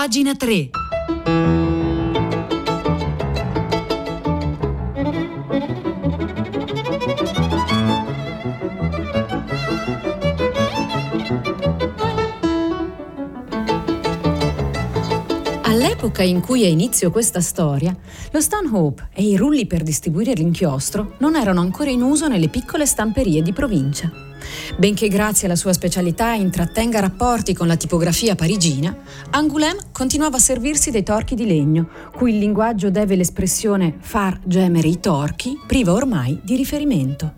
Pagina 3. All'epoca in cui ha inizio questa storia, lo Stanhope e i rulli per distribuire l'inchiostro non erano ancora in uso nelle piccole stamperie di provincia. Benché grazie alla sua specialità intrattenga rapporti con la tipografia parigina, Angoulême continuava a servirsi dei torchi di legno, cui il linguaggio deve l'espressione far gemere i torchi, priva ormai di riferimento.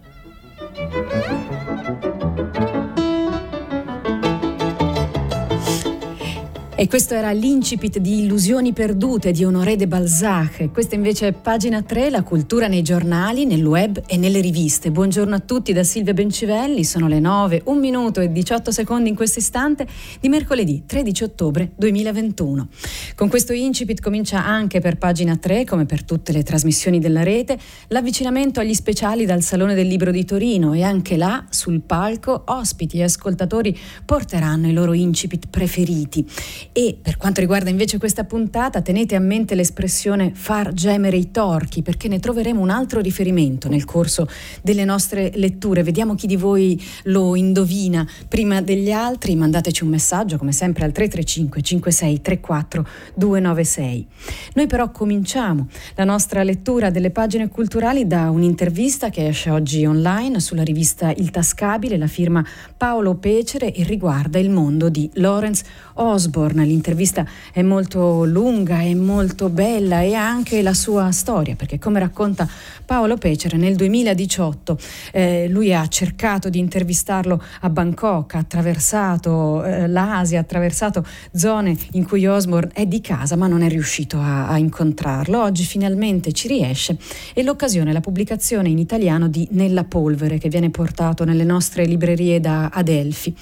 E questo era l'incipit di Illusioni perdute di Honoré de Balzac. Questa invece è pagina 3, la cultura nei giornali, nel web e nelle riviste. Buongiorno a tutti da Silvia Bencivelli, sono le 9, 1 minuto e 18 secondi in questo istante di mercoledì 13 ottobre 2021. Con questo incipit comincia anche per pagina 3, come per tutte le trasmissioni della rete, l'avvicinamento agli speciali dal Salone del Libro di Torino e anche là, sul palco, ospiti e ascoltatori porteranno i loro incipit preferiti e per quanto riguarda invece questa puntata, tenete a mente l'espressione far gemere i torchi, perché ne troveremo un altro riferimento nel corso delle nostre letture. Vediamo chi di voi lo indovina prima degli altri. Mandateci un messaggio, come sempre, al 335 56 34 296. Noi però cominciamo la nostra lettura delle pagine culturali da un'intervista che esce oggi online sulla rivista Il Tascabile, la firma Paolo Pecere e riguarda il mondo di Lawrence Osborne l'intervista è molto lunga e molto bella e anche la sua storia, perché come racconta Paolo Pecere nel 2018 eh, lui ha cercato di intervistarlo a Bangkok, ha attraversato eh, l'Asia, ha attraversato zone in cui Osborne è di casa ma non è riuscito a, a incontrarlo. Oggi finalmente ci riesce e l'occasione è la pubblicazione in italiano di Nella polvere che viene portato nelle nostre librerie da Adelphi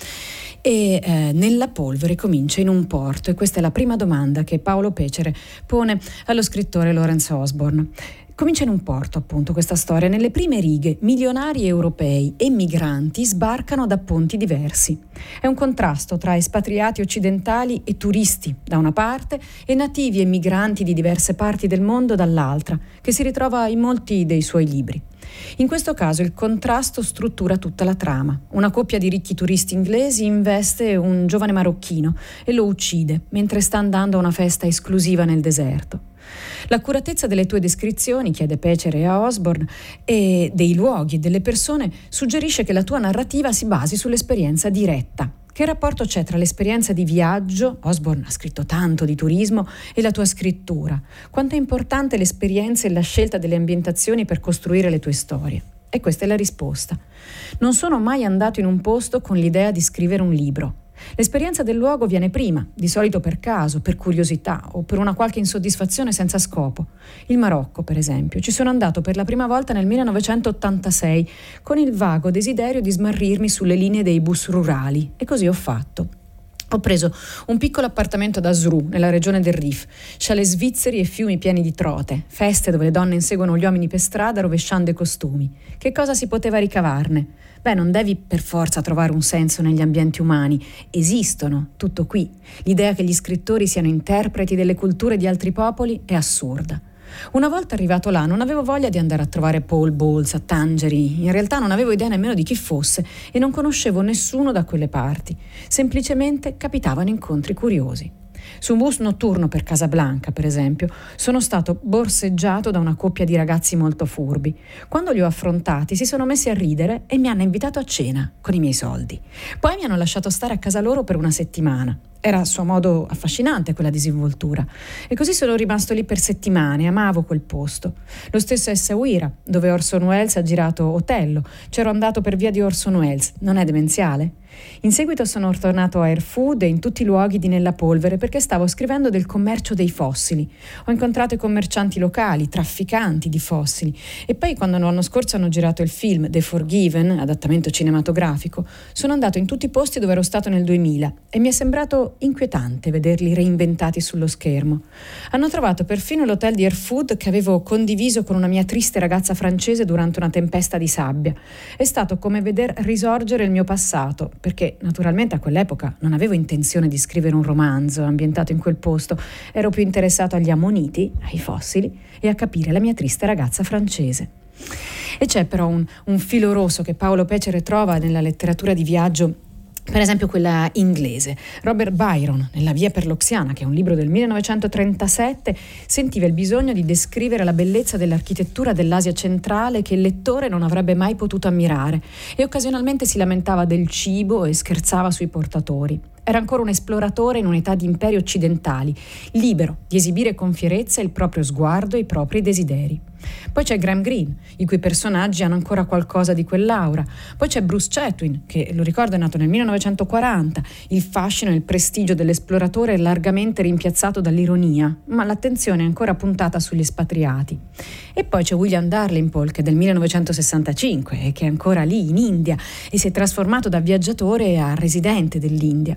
e eh, nella polvere comincia in un porto e questa è la prima domanda che Paolo Pecere pone allo scrittore Lawrence Osborne. Comincia in un porto, appunto, questa storia. Nelle prime righe, milionari europei e migranti sbarcano da ponti diversi. È un contrasto tra espatriati occidentali e turisti da una parte e nativi e migranti di diverse parti del mondo dall'altra, che si ritrova in molti dei suoi libri. In questo caso il contrasto struttura tutta la trama. Una coppia di ricchi turisti inglesi investe un giovane marocchino e lo uccide mentre sta andando a una festa esclusiva nel deserto. L'accuratezza delle tue descrizioni, chiede Pecere a Osborne, e dei luoghi e delle persone suggerisce che la tua narrativa si basi sull'esperienza diretta. Che rapporto c'è tra l'esperienza di viaggio, Osborne ha scritto tanto di turismo, e la tua scrittura? Quanto è importante l'esperienza e la scelta delle ambientazioni per costruire le tue storie? E questa è la risposta. Non sono mai andato in un posto con l'idea di scrivere un libro. L'esperienza del luogo viene prima, di solito per caso, per curiosità o per una qualche insoddisfazione senza scopo. Il Marocco, per esempio, ci sono andato per la prima volta nel 1986 con il vago desiderio di smarrirmi sulle linee dei bus rurali e così ho fatto. Ho preso un piccolo appartamento ad Asru, nella regione del Rif, chalet svizzeri e fiumi pieni di trote, feste dove le donne inseguono gli uomini per strada rovesciando i costumi. Che cosa si poteva ricavarne? Beh, non devi per forza trovare un senso negli ambienti umani, esistono, tutto qui. L'idea che gli scrittori siano interpreti delle culture di altri popoli è assurda. Una volta arrivato là non avevo voglia di andare a trovare Paul Bowles a Tangeri, in realtà non avevo idea nemmeno di chi fosse e non conoscevo nessuno da quelle parti, semplicemente capitavano incontri curiosi. Su un bus notturno per Casablanca, per esempio, sono stato borseggiato da una coppia di ragazzi molto furbi. Quando li ho affrontati si sono messi a ridere e mi hanno invitato a cena con i miei soldi. Poi mi hanno lasciato stare a casa loro per una settimana. Era a suo modo affascinante quella disinvoltura. E così sono rimasto lì per settimane, amavo quel posto. Lo stesso è Essaouira, dove Orson Welles ha girato Otello. C'ero andato per via di Orson Welles. Non è demenziale? In seguito sono tornato a Airfood e in tutti i luoghi di Nella Polvere perché stavo scrivendo del commercio dei fossili. Ho incontrato i commercianti locali, trafficanti di fossili e poi quando l'anno scorso hanno girato il film The Forgiven, adattamento cinematografico, sono andato in tutti i posti dove ero stato nel 2000 e mi è sembrato inquietante vederli reinventati sullo schermo. Hanno trovato perfino l'hotel di Airfood che avevo condiviso con una mia triste ragazza francese durante una tempesta di sabbia. È stato come veder risorgere il mio passato perché naturalmente a quell'epoca non avevo intenzione di scrivere un romanzo ambientato in quel posto, ero più interessato agli ammoniti, ai fossili e a capire la mia triste ragazza francese. E c'è però un, un filo rosso che Paolo Pecere trova nella letteratura di viaggio per esempio quella inglese. Robert Byron, nella Via per l'Oxiana, che è un libro del 1937, sentiva il bisogno di descrivere la bellezza dell'architettura dell'Asia centrale che il lettore non avrebbe mai potuto ammirare e occasionalmente si lamentava del cibo e scherzava sui portatori. Era ancora un esploratore in un'età di imperi occidentali, libero di esibire con fierezza il proprio sguardo e i propri desideri. Poi c'è Graham Greene, i cui personaggi hanno ancora qualcosa di quell'aura. Poi c'è Bruce Chatwin, che lo ricordo è nato nel 1940. Il fascino e il prestigio dell'esploratore è largamente rimpiazzato dall'ironia, ma l'attenzione è ancora puntata sugli espatriati. E poi c'è William Darlingpole, che è del 1965 e che è ancora lì in India e si è trasformato da viaggiatore a residente dell'India.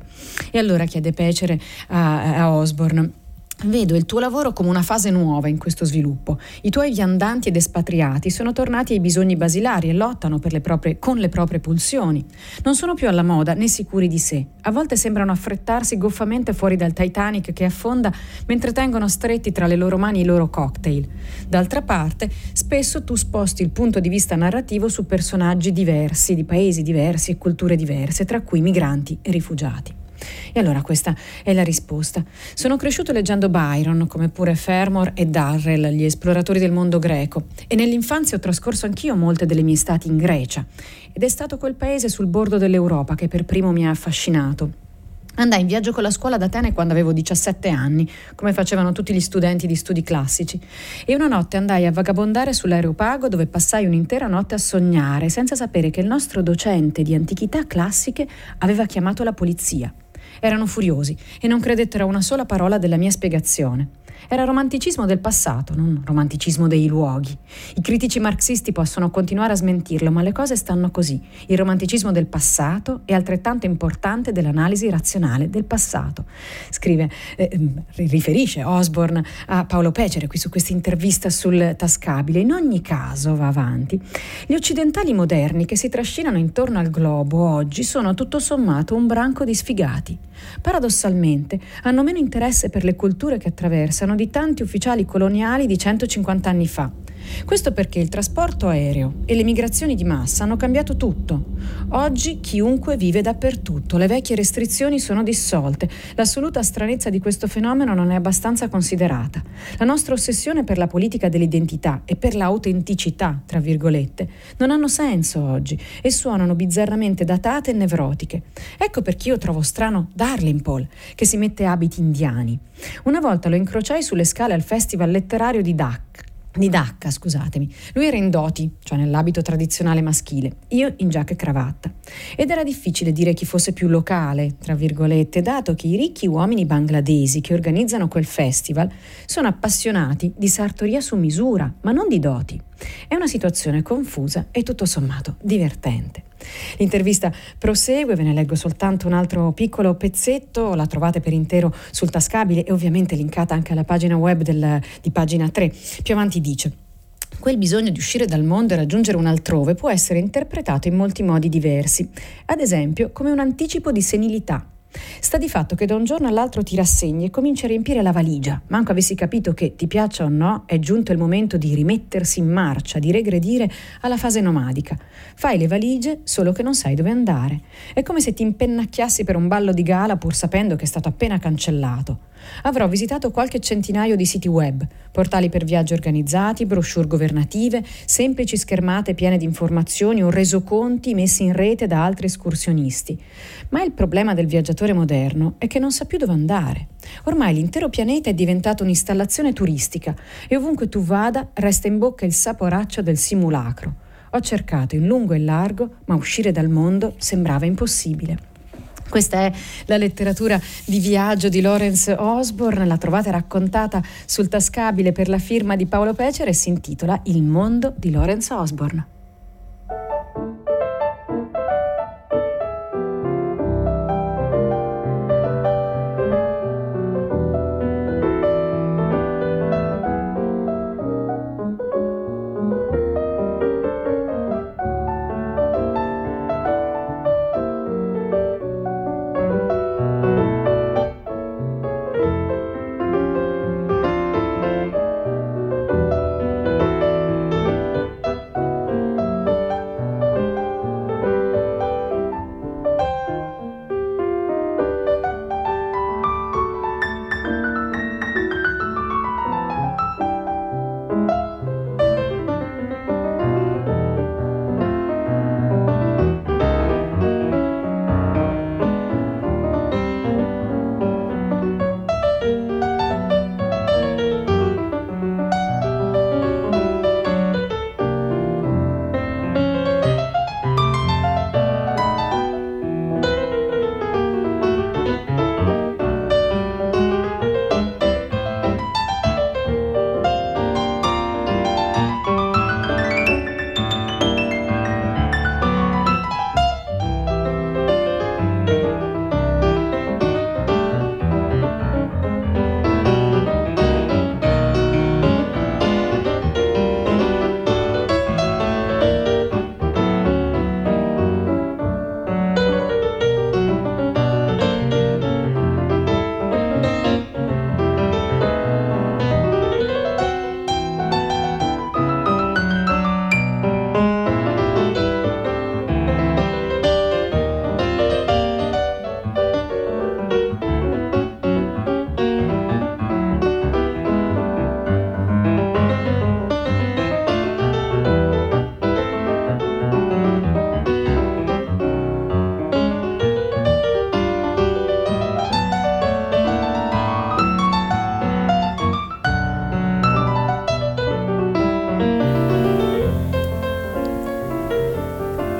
E allora chiede Pecere a, a Osborne Vedo il tuo lavoro come una fase nuova in questo sviluppo. I tuoi viandanti ed espatriati sono tornati ai bisogni basilari e lottano le proprie, con le proprie pulsioni. Non sono più alla moda né sicuri di sé. A volte sembrano affrettarsi goffamente fuori dal Titanic che affonda mentre tengono stretti tra le loro mani i loro cocktail. D'altra parte, spesso tu sposti il punto di vista narrativo su personaggi diversi, di paesi diversi e culture diverse, tra cui migranti e rifugiati. E allora questa è la risposta. Sono cresciuto leggendo Byron, come pure Fermor e Darrell, gli esploratori del mondo greco, e nell'infanzia ho trascorso anch'io molte delle mie estati in Grecia. Ed è stato quel paese sul bordo dell'Europa che per primo mi ha affascinato. Andai in viaggio con la scuola ad Atene quando avevo 17 anni, come facevano tutti gli studenti di studi classici, e una notte andai a vagabondare sull'aeropago dove passai un'intera notte a sognare, senza sapere che il nostro docente di antichità classiche aveva chiamato la polizia. Erano furiosi e non credettero a una sola parola della mia spiegazione. Era romanticismo del passato, non romanticismo dei luoghi. I critici marxisti possono continuare a smentirlo, ma le cose stanno così. Il romanticismo del passato è altrettanto importante dell'analisi razionale del passato. Scrive, eh, ehm, riferisce Osborne a Paolo Pecere qui su questa intervista sul tascabile. In ogni caso, va avanti, gli occidentali moderni che si trascinano intorno al globo oggi sono tutto sommato un branco di sfigati. Paradossalmente hanno meno interesse per le culture che attraversano di tanti ufficiali coloniali di 150 anni fa questo perché il trasporto aereo e le migrazioni di massa hanno cambiato tutto. Oggi chiunque vive dappertutto, le vecchie restrizioni sono dissolte, l'assoluta stranezza di questo fenomeno non è abbastanza considerata. La nostra ossessione per la politica dell'identità e per l'autenticità, tra virgolette, non hanno senso oggi e suonano bizzarramente datate e nevrotiche. Ecco perché io trovo strano Darlingpole, che si mette abiti indiani. Una volta lo incrociai sulle scale al festival letterario di Dak di Dacca, scusatemi. Lui era in doti, cioè nell'abito tradizionale maschile, io in giacca e cravatta. Ed era difficile dire chi fosse più locale, tra virgolette, dato che i ricchi uomini bangladesi che organizzano quel festival sono appassionati di sartoria su misura, ma non di doti. È una situazione confusa e tutto sommato divertente. L'intervista prosegue, ve ne leggo soltanto un altro piccolo pezzetto, la trovate per intero sul tascabile e ovviamente linkata anche alla pagina web del, di pagina 3. Più avanti dice. Quel bisogno di uscire dal mondo e raggiungere un altrove può essere interpretato in molti modi diversi, ad esempio come un anticipo di senilità, Sta di fatto che da un giorno all'altro ti rassegni e cominci a riempire la valigia. Manco avessi capito che, ti piaccia o no, è giunto il momento di rimettersi in marcia, di regredire alla fase nomadica. Fai le valigie solo che non sai dove andare. È come se ti impennacchiassi per un ballo di gala pur sapendo che è stato appena cancellato. Avrò visitato qualche centinaio di siti web, portali per viaggi organizzati, brochure governative, semplici schermate piene di informazioni o resoconti messi in rete da altri escursionisti. Ma il problema del viaggiatore moderno è che non sa più dove andare. Ormai l'intero pianeta è diventato un'installazione turistica e ovunque tu vada resta in bocca il saporaccio del simulacro. Ho cercato in lungo e largo, ma uscire dal mondo sembrava impossibile. Questa è la letteratura di viaggio di Lawrence Osborne, la trovate raccontata sul tascabile per la firma di Paolo Pecere e si intitola Il mondo di Lawrence Osborne.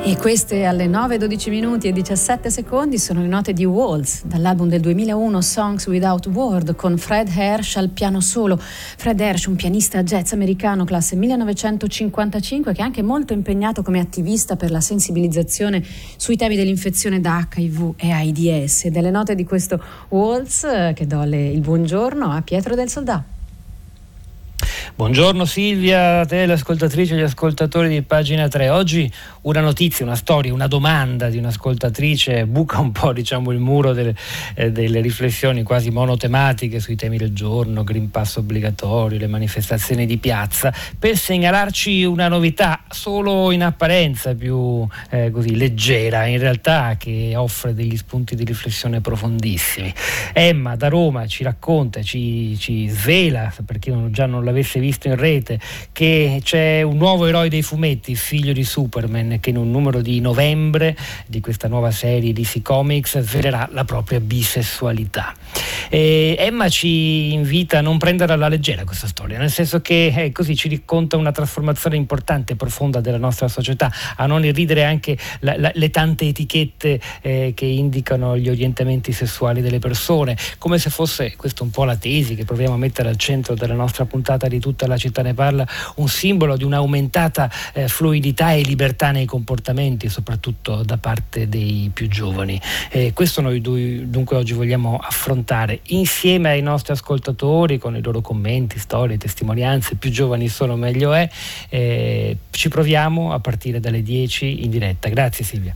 E queste alle 9.12 minuti e 17 secondi sono le note di Waltz dall'album del 2001 Songs Without Word con Fred Hersch al piano solo. Fred Hersch, un pianista jazz americano classe 1955 che è anche molto impegnato come attivista per la sensibilizzazione sui temi dell'infezione da HIV e AIDS. E delle note di questo Waltz eh, che do le, il buongiorno a Pietro del Soldato. Buongiorno Silvia, a te l'ascoltatrice e gli ascoltatori di pagina 3. Oggi una notizia, una storia, una domanda di un'ascoltatrice buca un po' diciamo, il muro delle, eh, delle, riflessioni quasi monotematiche sui temi del giorno, Green Pass obbligatorio, le manifestazioni di piazza, per segnalarci una novità solo in apparenza più eh, così leggera, in realtà che offre degli spunti di riflessione profondissimi. Emma da Roma ci racconta, ci, ci svela, per chi non, già non l'avesse visto in rete, che c'è un nuovo eroe dei fumetti, figlio di Superman, che in un numero di novembre di questa nuova serie DC Comics svelerà la propria bisessualità. E Emma ci invita a non prendere alla leggera questa storia, nel senso che eh, così ci racconta una trasformazione importante e profonda della nostra società, a non irridere anche la, la, le tante etichette eh, che indicano gli orientamenti sessuali delle persone, come se fosse, questa un po' la tesi che proviamo a mettere al centro della nostra puntata di tutta la città ne parla, un simbolo di un'aumentata eh, fluidità e libertà nei comportamenti, soprattutto da parte dei più giovani. Eh, questo noi dunque oggi vogliamo affrontare insieme ai nostri ascoltatori con i loro commenti, storie, testimonianze, più giovani sono meglio è. Eh, ci proviamo a partire dalle 10 in diretta. Grazie Silvia.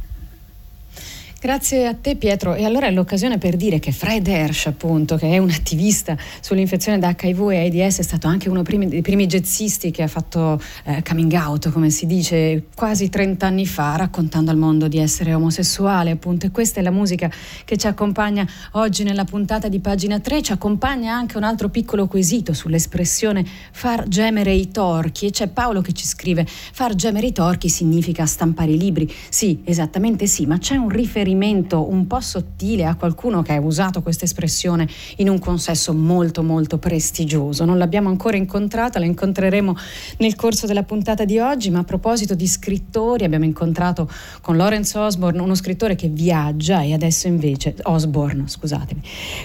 Grazie a te Pietro. E allora è l'occasione per dire che Fred Hersch appunto che è un attivista sull'infezione da HIV e AIDS è stato anche uno dei primi jazzisti che ha fatto eh, coming out come si dice quasi 30 anni fa raccontando al mondo di essere omosessuale appunto. E questa è la musica che ci accompagna oggi nella puntata di pagina 3 ci accompagna anche un altro piccolo quesito sull'espressione far gemere i torchi. E c'è Paolo che ci scrive far gemere i torchi significa stampare i libri. Sì esattamente sì ma c'è un riferimento riferimento un po' sottile a qualcuno che ha usato questa espressione in un consesso molto molto prestigioso. Non l'abbiamo ancora incontrata, la incontreremo nel corso della puntata di oggi, ma a proposito di scrittori abbiamo incontrato con Lawrence Osborne uno scrittore che viaggia e adesso invece Osborne, scusatemi.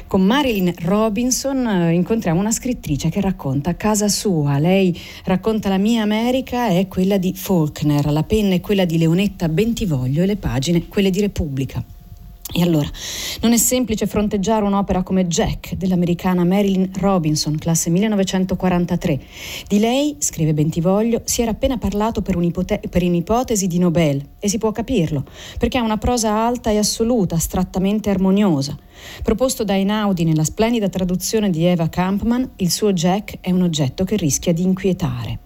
Con Marilyn Robinson eh, incontriamo una scrittrice che racconta casa sua. Lei racconta la mia America è quella di Faulkner, la penna è quella di Leonetta Bentivoglio e le pagine quelle di Repubblica. E allora, non è semplice fronteggiare un'opera come Jack dell'americana Marilyn Robinson, classe 1943. Di lei, scrive Bentivoglio, si era appena parlato per, per un'ipotesi di Nobel e si può capirlo, perché ha una prosa alta e assoluta, astrattamente armoniosa. Proposto da Einaudi nella splendida traduzione di Eva Kampman, il suo Jack è un oggetto che rischia di inquietare.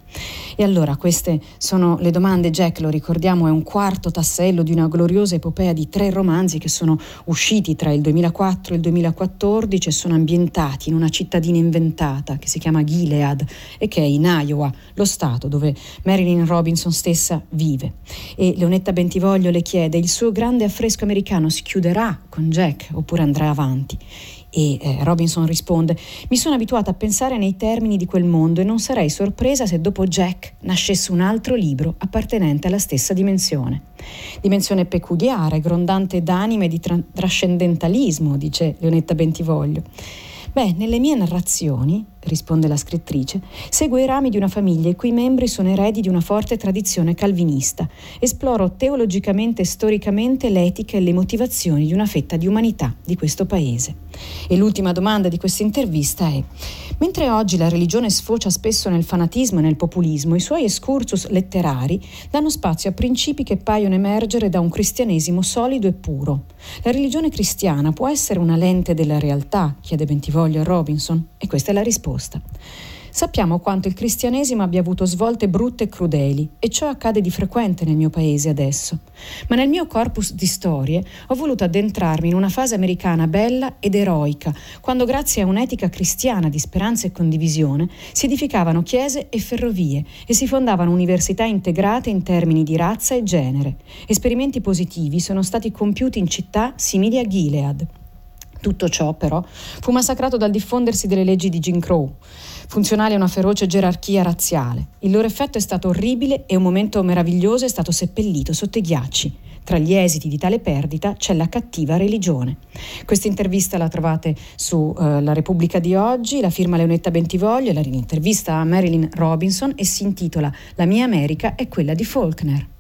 E allora queste sono le domande. Jack, lo ricordiamo, è un quarto tassello di una gloriosa epopea di tre romanzi che sono usciti tra il 2004 e il 2014 e sono ambientati in una cittadina inventata che si chiama Gilead e che è in Iowa, lo stato dove Marilyn Robinson stessa vive. E Leonetta Bentivoglio le chiede, il suo grande affresco americano si chiuderà con Jack oppure andrà avanti? E eh, Robinson risponde: Mi sono abituata a pensare nei termini di quel mondo e non sarei sorpresa se dopo Jack nascesse un altro libro appartenente alla stessa dimensione. Dimensione peculiare, grondante d'anime e di tra- trascendentalismo, dice Leonetta Bentivoglio. Beh, nelle mie narrazioni, risponde la scrittrice, seguo i rami di una famiglia i cui membri sono eredi di una forte tradizione calvinista. Esploro teologicamente e storicamente l'etica e le motivazioni di una fetta di umanità di questo paese. E l'ultima domanda di questa intervista è: mentre oggi la religione sfocia spesso nel fanatismo e nel populismo, i suoi excursus letterari danno spazio a principi che paiono emergere da un cristianesimo solido e puro. La religione cristiana può essere una lente della realtà? chiede Bentivoglio a Robinson, e questa è la risposta. Sappiamo quanto il cristianesimo abbia avuto svolte brutte e crudeli e ciò accade di frequente nel mio paese adesso. Ma nel mio corpus di storie ho voluto addentrarmi in una fase americana bella ed eroica, quando grazie a un'etica cristiana di speranza e condivisione si edificavano chiese e ferrovie e si fondavano università integrate in termini di razza e genere. Esperimenti positivi sono stati compiuti in città simili a Gilead. Tutto ciò, però, fu massacrato dal diffondersi delle leggi di Jim Crow, funzionali a una feroce gerarchia razziale. Il loro effetto è stato orribile e un momento meraviglioso è stato seppellito sotto i ghiacci. Tra gli esiti di tale perdita c'è la cattiva religione. Questa intervista la trovate su uh, La Repubblica di oggi, la firma Leonetta Bentivoglio, la intervista a Marilyn Robinson e si intitola La mia America è quella di Faulkner.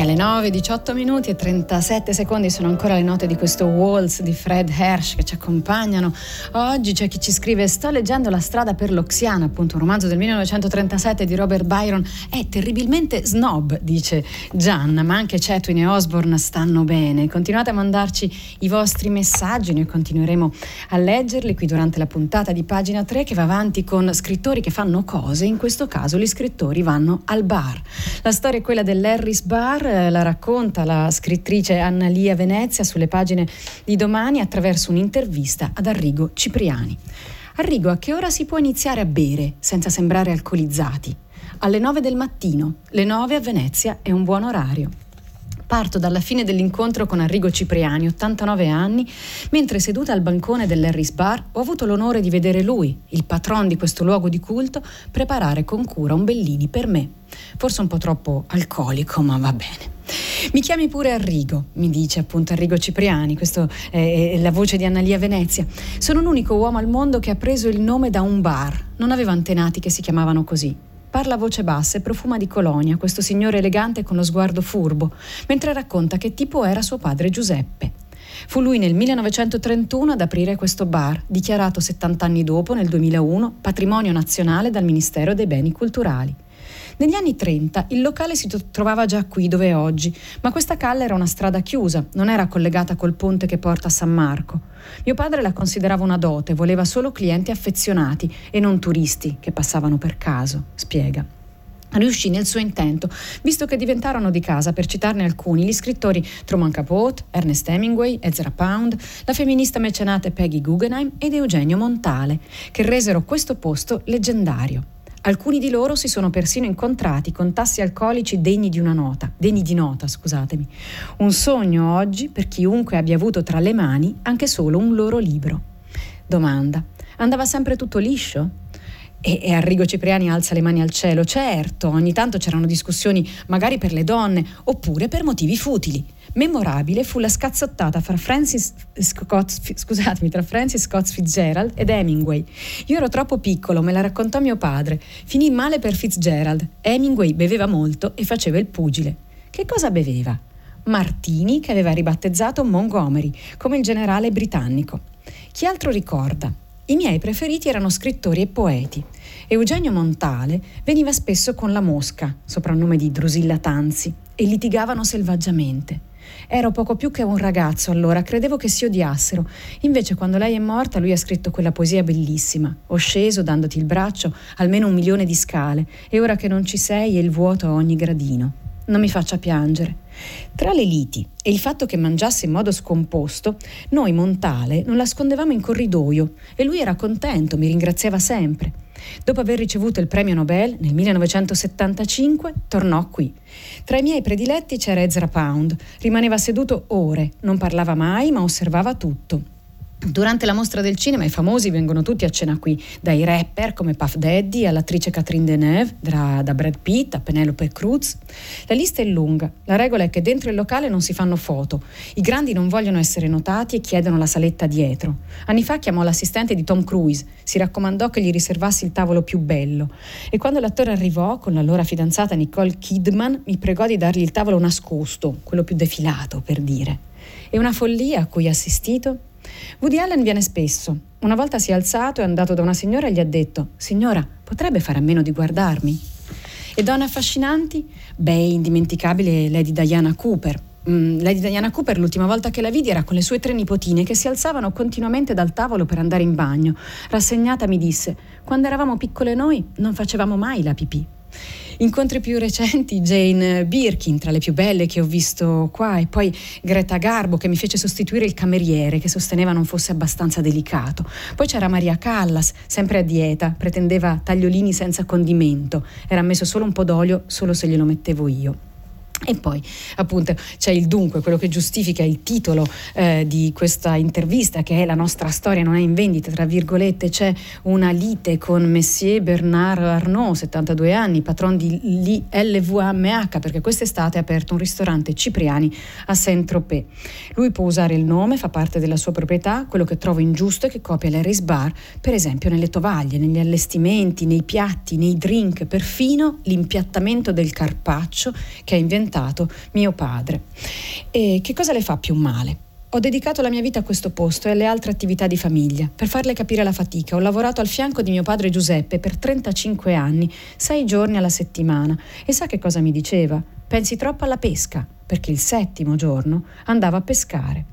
Alle 9, 18 minuti e 37 secondi sono ancora le note di questo Waltz di Fred Hersch che ci accompagnano. Oggi c'è chi ci scrive: Sto leggendo La strada per l'Oxiana, appunto un romanzo del 1937 di Robert Byron. È terribilmente snob, dice Gian, ma anche Chetwin e Osborne stanno bene. Continuate a mandarci i vostri messaggi, noi continueremo a leggerli qui durante la puntata di pagina 3 che va avanti con scrittori che fanno cose. In questo caso gli scrittori vanno al bar. La storia è quella dell'Harris Bar eh, la racconta la scrittrice Anna Lia Venezia sulle pagine di domani attraverso un'intervista ad Arrigo Cipriani. Arrigo, a che ora si può iniziare a bere senza sembrare alcolizzati? Alle 9 del mattino. Le 9 a Venezia è un buon orario. Parto dalla fine dell'incontro con Arrigo Cipriani, 89 anni, mentre seduta al bancone dell'Harris Bar ho avuto l'onore di vedere lui, il patron di questo luogo di culto, preparare con cura un Bellini per me. Forse un po' troppo alcolico, ma va bene. Mi chiami pure Arrigo, mi dice appunto Arrigo Cipriani, questa è la voce di Annalia Venezia. Sono l'unico uomo al mondo che ha preso il nome da un bar, non avevo antenati che si chiamavano così. Parla a voce bassa e profuma di colonia, questo signore elegante con lo sguardo furbo, mentre racconta che tipo era suo padre Giuseppe. Fu lui nel 1931 ad aprire questo bar, dichiarato 70 anni dopo, nel 2001, patrimonio nazionale dal Ministero dei Beni Culturali. Negli anni 30 il locale si trovava già qui dove è oggi, ma questa calla era una strada chiusa, non era collegata col ponte che porta a San Marco. Mio padre la considerava una dote, voleva solo clienti affezionati e non turisti che passavano per caso, spiega. Riuscì nel suo intento, visto che diventarono di casa, per citarne alcuni, gli scrittori Truman Capote, Ernest Hemingway, Ezra Pound, la femminista mecenate Peggy Guggenheim ed Eugenio Montale, che resero questo posto leggendario. Alcuni di loro si sono persino incontrati con tassi alcolici degni di una nota, degni di nota, scusatemi. Un sogno oggi per chiunque abbia avuto tra le mani anche solo un loro libro. Domanda: andava sempre tutto liscio? E, e Arrigo Cipriani alza le mani al cielo. Certo, ogni tanto c'erano discussioni, magari per le donne, oppure per motivi futili. Memorabile fu la scazzottata fra Francis Scott, scusatemi, tra Francis Scott Fitzgerald ed Hemingway. Io ero troppo piccolo, me la raccontò mio padre. Finì male per Fitzgerald. Hemingway beveva molto e faceva il pugile. Che cosa beveva? Martini, che aveva ribattezzato Montgomery, come il generale britannico. Chi altro ricorda? I miei preferiti erano scrittori e poeti. Eugenio Montale veniva spesso con la Mosca, soprannome di Drusilla Tanzi, e litigavano selvaggiamente. Ero poco più che un ragazzo allora, credevo che si odiassero. Invece, quando lei è morta, lui ha scritto quella poesia bellissima. Ho sceso, dandoti il braccio, almeno un milione di scale, e ora che non ci sei è il vuoto a ogni gradino. Non mi faccia piangere. Tra le liti e il fatto che mangiasse in modo scomposto, noi Montale non la scondevamo in corridoio e lui era contento, mi ringraziava sempre. Dopo aver ricevuto il premio Nobel nel 1975, tornò qui. Tra i miei prediletti c'era Ezra Pound. Rimaneva seduto ore, non parlava mai, ma osservava tutto. Durante la mostra del cinema i famosi vengono tutti a cena qui, dai rapper come Puff Daddy all'attrice Catherine Deneuve, da, Brad Pitt a Penelope Cruz. La lista è lunga, la regola è che dentro il locale non si fanno foto, i grandi non vogliono essere notati e chiedono la saletta dietro. Anni fa chiamò l'assistente di Tom Cruise, si raccomandò che gli riservassi il tavolo più bello e quando l'attore arrivò con l'allora fidanzata Nicole Kidman mi pregò di dargli il tavolo nascosto, quello più defilato per dire. E una follia a cui ha assistito? Woody Allen viene spesso. Una volta si è alzato, è andato da una signora e gli ha detto: Signora, potrebbe fare a meno di guardarmi? E donne affascinanti? Beh, indimenticabile Lady Diana Cooper. Mm, Lady Diana Cooper l'ultima volta che la vidi era con le sue tre nipotine che si alzavano continuamente dal tavolo per andare in bagno. Rassegnata mi disse: Quando eravamo piccole noi non facevamo mai la pipì. Incontri più recenti, Jane Birkin, tra le più belle che ho visto qua, e poi Greta Garbo che mi fece sostituire il cameriere che sosteneva non fosse abbastanza delicato. Poi c'era Maria Callas, sempre a dieta, pretendeva tagliolini senza condimento, era messo solo un po' d'olio solo se glielo mettevo io. E poi appunto c'è il dunque, quello che giustifica il titolo eh, di questa intervista che è La nostra storia non è in vendita, tra virgolette c'è una lite con Messier Bernard Arnault, 72 anni, patron di LVMH, perché quest'estate ha aperto un ristorante cipriani a Saint-Tropez. Lui può usare il nome, fa parte della sua proprietà, quello che trovo ingiusto è che copia l'Eris Bar, per esempio nelle tovaglie, negli allestimenti, nei piatti, nei drink, perfino l'impiattamento del carpaccio che ha inventato diventato mio padre. E che cosa le fa più male? Ho dedicato la mia vita a questo posto e alle altre attività di famiglia. Per farle capire la fatica, ho lavorato al fianco di mio padre Giuseppe per 35 anni, sei giorni alla settimana. E sa che cosa mi diceva? Pensi troppo alla pesca, perché il settimo giorno andava a pescare.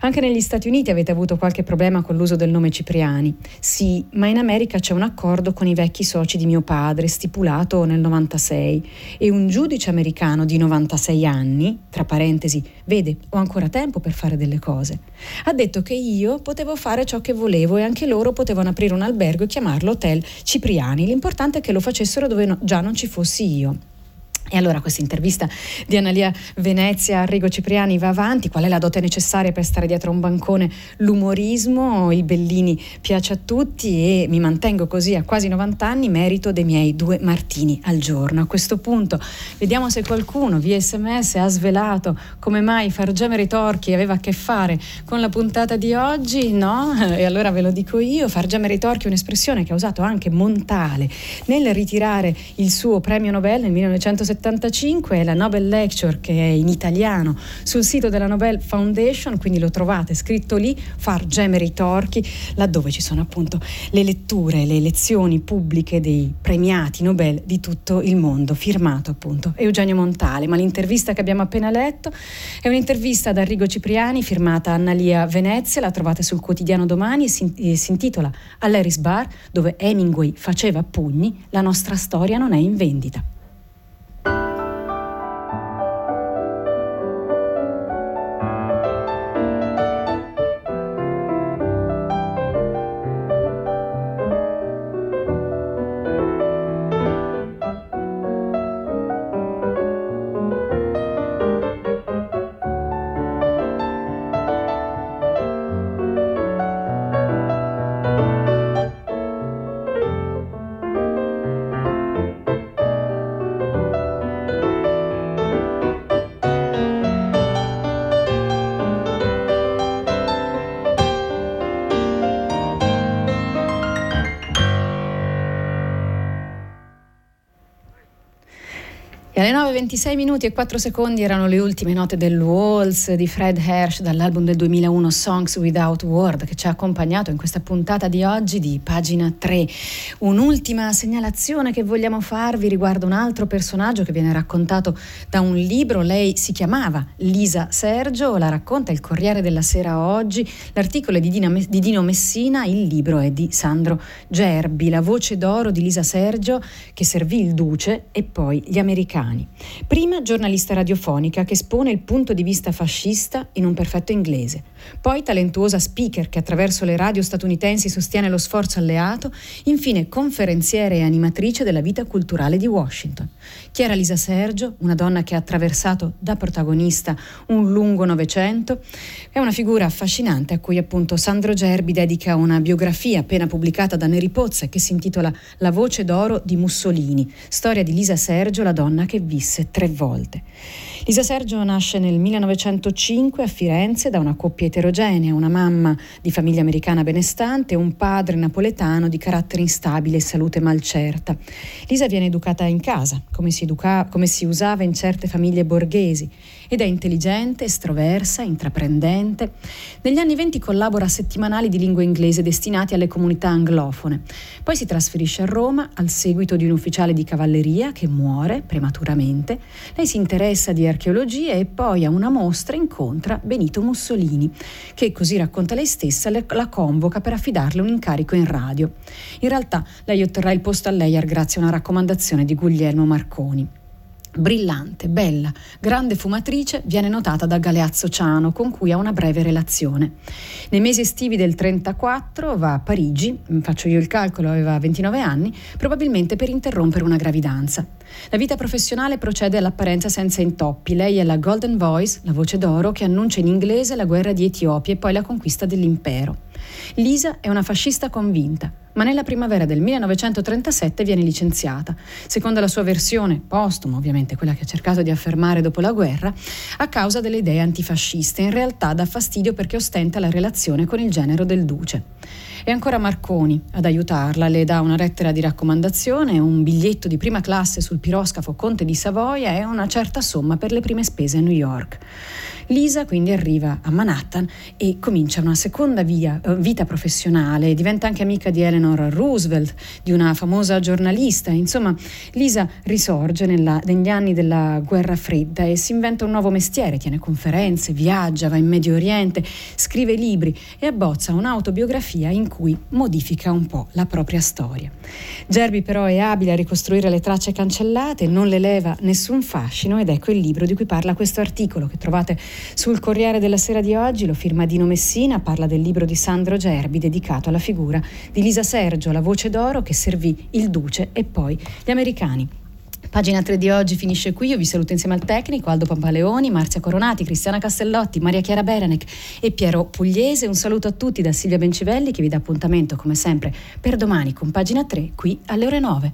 Anche negli Stati Uniti avete avuto qualche problema con l'uso del nome Cipriani. Sì, ma in America c'è un accordo con i vecchi soci di mio padre, stipulato nel 96, e un giudice americano di 96 anni, tra parentesi, vede, ho ancora tempo per fare delle cose, ha detto che io potevo fare ciò che volevo e anche loro potevano aprire un albergo e chiamarlo Hotel Cipriani. L'importante è che lo facessero dove no, già non ci fossi io. E allora questa intervista di Analia Venezia a Arrigo Cipriani va avanti. Qual è la dote necessaria per stare dietro a un bancone? L'umorismo, il Bellini piace a tutti e mi mantengo così a quasi 90 anni merito dei miei due martini al giorno. A questo punto vediamo se qualcuno via sms ha svelato come mai far gemere i torchi aveva a che fare con la puntata di oggi, no? E allora ve lo dico io, far gemere i torchi è un'espressione che ha usato anche Montale nel ritirare il suo premio Nobel nel 1970 1975 è la Nobel Lecture che è in italiano sul sito della Nobel Foundation, quindi lo trovate scritto lì, Far gemere i torchi, laddove ci sono appunto le letture, le lezioni pubbliche dei premiati Nobel di tutto il mondo, firmato appunto Eugenio Montale. Ma l'intervista che abbiamo appena letto è un'intervista ad Arrigo Cipriani firmata Annalia Venezia, la trovate sul quotidiano domani e si, intitola All'Eris Bar, dove Hemingway faceva pugni, la nostra storia non è in vendita. Alle 9.26 minuti e 4 secondi erano le ultime note del Waltz di Fred Hersch dall'album del 2001 Songs Without Word che ci ha accompagnato in questa puntata di oggi di pagina 3. Un'ultima segnalazione che vogliamo farvi riguarda un altro personaggio che viene raccontato da un libro. Lei si chiamava Lisa Sergio, la racconta il Corriere della Sera oggi. L'articolo è di, Dina, di Dino Messina, il libro è di Sandro Gerbi. La voce d'oro di Lisa Sergio che servì il duce e poi gli americani americani. Prima giornalista radiofonica che espone il punto di vista fascista in un perfetto inglese. Poi talentuosa speaker che attraverso le radio statunitensi sostiene lo sforzo alleato. Infine conferenziere e animatrice della vita culturale di Washington. Chiara Lisa Sergio, una donna che ha attraversato da protagonista un lungo Novecento, è una figura affascinante a cui appunto Sandro Gerbi dedica una biografia appena pubblicata da Neri Pozza che si intitola La voce d'oro di Mussolini, storia di Lisa Sergio, la donna che visse tre volte. Lisa Sergio nasce nel 1905 a Firenze da una coppia eterogenea, una mamma di famiglia americana benestante e un padre napoletano di carattere instabile e salute malcerta. Lisa viene educata in casa, come si, educa- come si usava in certe famiglie borghesi, ed è intelligente, estroversa, intraprendente. Negli anni venti collabora a settimanali di lingua inglese destinati alle comunità anglofone. Poi si trasferisce a Roma al seguito di un ufficiale di cavalleria che muore prematuramente. Lei si interessa di archeologia e poi a una mostra incontra Benito Mussolini, che così racconta lei stessa la convoca per affidarle un incarico in radio. In realtà lei otterrà il posto a Leyer grazie a una raccomandazione di Guglielmo Marconi. Brillante, bella, grande fumatrice, viene notata da Galeazzo Ciano, con cui ha una breve relazione. Nei mesi estivi del 34 va a Parigi, faccio io il calcolo, aveva 29 anni, probabilmente per interrompere una gravidanza. La vita professionale procede all'apparenza senza intoppi. Lei è la Golden Voice, la voce d'oro, che annuncia in inglese la guerra di Etiopia e poi la conquista dell'impero. Lisa è una fascista convinta, ma nella primavera del 1937 viene licenziata, secondo la sua versione, postuma ovviamente, quella che ha cercato di affermare dopo la guerra, a causa delle idee antifasciste. In realtà dà fastidio perché ostenta la relazione con il genero del duce. E ancora Marconi ad aiutarla, le dà una lettera di raccomandazione, un biglietto di prima classe sul piroscafo Conte di Savoia e una certa somma per le prime spese a New York. Lisa quindi arriva a Manhattan e comincia una seconda via, eh, vita professionale, diventa anche amica di Eleanor Roosevelt, di una famosa giornalista. Insomma, Lisa risorge nella, negli anni della guerra fredda e si inventa un nuovo mestiere, tiene conferenze, viaggia, va in Medio Oriente, scrive libri e abbozza un'autobiografia in cui modifica un po' la propria storia. Gerbi però è abile a ricostruire le tracce cancellate, non le leva nessun fascino ed ecco il libro di cui parla questo articolo che trovate sul Corriere della Sera di oggi lo firma Dino Messina, parla del libro di Sandro Gerbi dedicato alla figura di Lisa Sergio, la voce d'oro che servì il duce e poi gli americani. Pagina 3 di oggi finisce qui, io vi saluto insieme al tecnico Aldo Pampaleoni, Marzia Coronati, Cristiana Castellotti, Maria Chiara Beranec e Piero Pugliese. Un saluto a tutti da Silvia Bencivelli che vi dà appuntamento come sempre per domani con Pagina 3 qui alle ore 9.